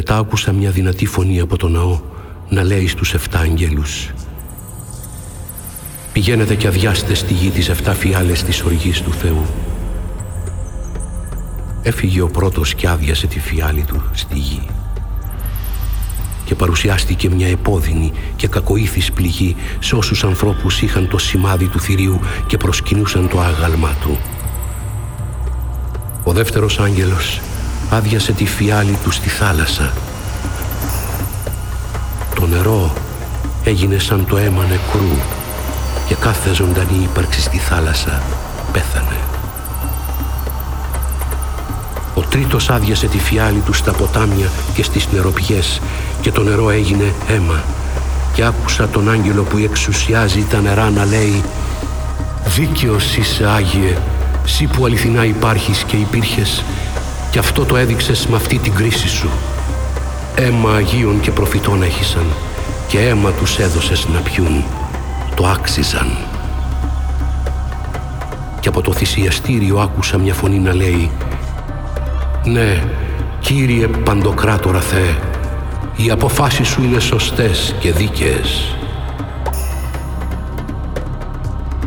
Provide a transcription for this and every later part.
Μετά άκουσα μια δυνατή φωνή από το ναό να λέει στους εφτά αγγέλους «Πηγαίνετε και αδειάστε στη γη τις εφτά φιάλες της οργής του Θεού». Έφυγε ο πρώτος και άδειασε τη φιάλη του στη γη και παρουσιάστηκε μια επώδυνη και κακοήθης πληγή σε όσους ανθρώπους είχαν το σημάδι του θηρίου και προσκυνούσαν το άγαλμά του. Ο δεύτερος άγγελος άδειασε τη φιάλη του στη θάλασσα. Το νερό έγινε σαν το αίμα νεκρού και κάθε ζωντανή ύπαρξη στη θάλασσα πέθανε. Ο τρίτος άδειασε τη φιάλη του στα ποτάμια και στις νεροπιές και το νερό έγινε αίμα και άκουσα τον άγγελο που εξουσιάζει τα νερά να λέει «Δίκαιος είσαι Άγιε, σύ που αληθινά υπάρχεις και υπήρχες και αυτό το έδειξες με αυτή την κρίση σου. Αίμα Αγίων και προφητών έχησαν και αίμα τους έδωσες να πιούν. Το άξιζαν». Και από το θυσιαστήριο άκουσα μια φωνή να λέει «Ναι, Κύριε Παντοκράτορα Θεέ, οι αποφάσεις σου είναι σωστές και δίκαιες».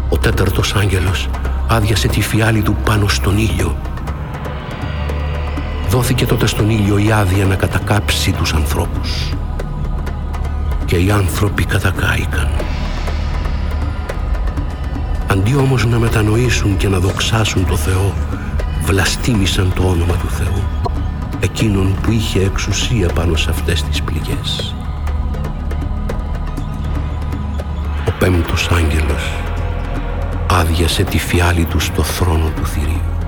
Ο τέταρτος άγγελος άδειασε τη φιάλη του πάνω στον ήλιο. Δόθηκε τότε στον ήλιο η άδεια να κατακάψει τους ανθρώπους. Και οι άνθρωποι κατακάηκαν. Αντί όμως να μετανοήσουν και να δοξάσουν το Θεό, βλαστήμησαν το όνομα του Θεού, εκείνον που είχε εξουσία πάνω σε αυτές τις πληγές. Ο πέμπτος άγγελος άδειασε τη φιάλη του στο θρόνο του θηρίου.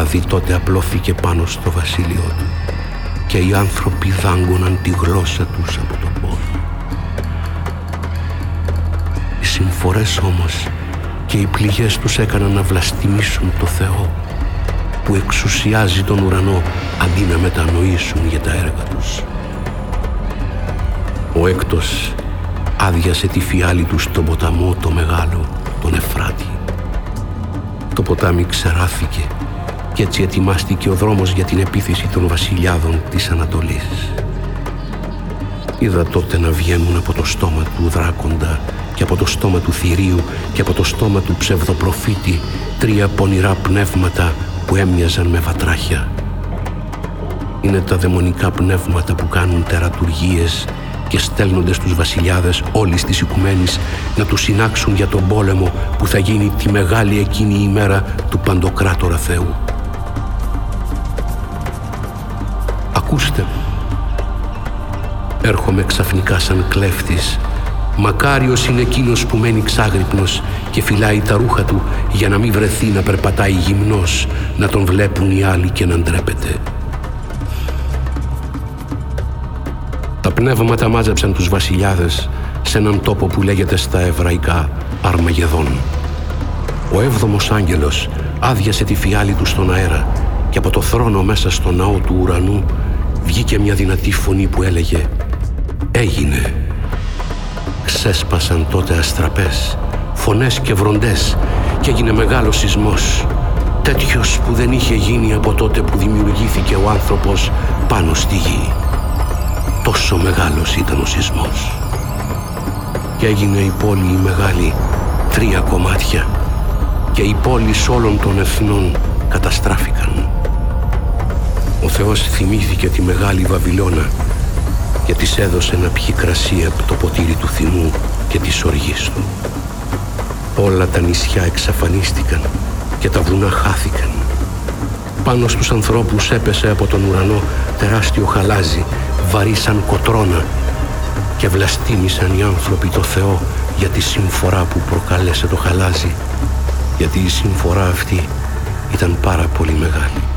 Σκοτάδι τότε απλώθηκε πάνω στο βασίλειό του και οι άνθρωποι δάγκωναν τη γλώσσα τους από τον πόνο. Οι συμφορές όμως και οι πληγές τους έκαναν να βλαστημίσουν το Θεό που εξουσιάζει τον ουρανό αντί να μετανοήσουν για τα έργα τους. Ο έκτος άδειασε τη φιάλη του στον ποταμό το μεγάλο, τον Εφράτη. Το ποτάμι ξεράθηκε και έτσι ετοιμάστηκε ο δρόμος για την επίθεση των βασιλιάδων της Ανατολής. Είδα τότε να βγαίνουν από το στόμα του δράκοντα και από το στόμα του θηρίου και από το στόμα του ψευδοπροφήτη τρία πονηρά πνεύματα που έμοιαζαν με βατράχια. Είναι τα δαιμονικά πνεύματα που κάνουν τερατουργίες και στέλνονται στους βασιλιάδες όλης της οικουμένης να τους συνάξουν για τον πόλεμο που θα γίνει τη μεγάλη εκείνη ημέρα του Παντοκράτορα Θεού. Ακούστε Έρχομαι ξαφνικά σαν κλέφτης Μακάριος είναι εκείνος που μένει ξάγρυπνος και φυλάει τα ρούχα του για να μην βρεθεί να περπατάει γυμνός, να τον βλέπουν οι άλλοι και να ντρέπεται. Τα πνεύματα μάζεψαν τους βασιλιάδες σε έναν τόπο που λέγεται στα εβραϊκά Αρμαγεδόν. Ο έβδομος άγγελος άδειασε τη φιάλη του στον αέρα και από το θρόνο μέσα στο ναό του ουρανού βγήκε μια δυνατή φωνή που έλεγε «Έγινε». Ξέσπασαν τότε αστραπές, φωνές και βροντές και έγινε μεγάλος σεισμός τέτοιος που δεν είχε γίνει από τότε που δημιουργήθηκε ο άνθρωπος πάνω στη γη. Τόσο μεγάλος ήταν ο σεισμός. Και έγινε η πόλη η μεγάλη τρία κομμάτια και οι πόλεις όλων των εθνών καταστράφηκαν. Ο Θεός θυμήθηκε τη μεγάλη Βαβυλώνα και της έδωσε να πιει κρασί από το ποτήρι του θυμού και της οργής του. Όλα τα νησιά εξαφανίστηκαν και τα βουνά χάθηκαν. Πάνω στους ανθρώπους έπεσε από τον ουρανό τεράστιο χαλάζι βαρύ σαν κοτρώνα και βλαστήμησαν οι άνθρωποι το Θεό για τη συμφορά που προκάλεσε το χαλάζι γιατί η συμφορά αυτή ήταν πάρα πολύ μεγάλη.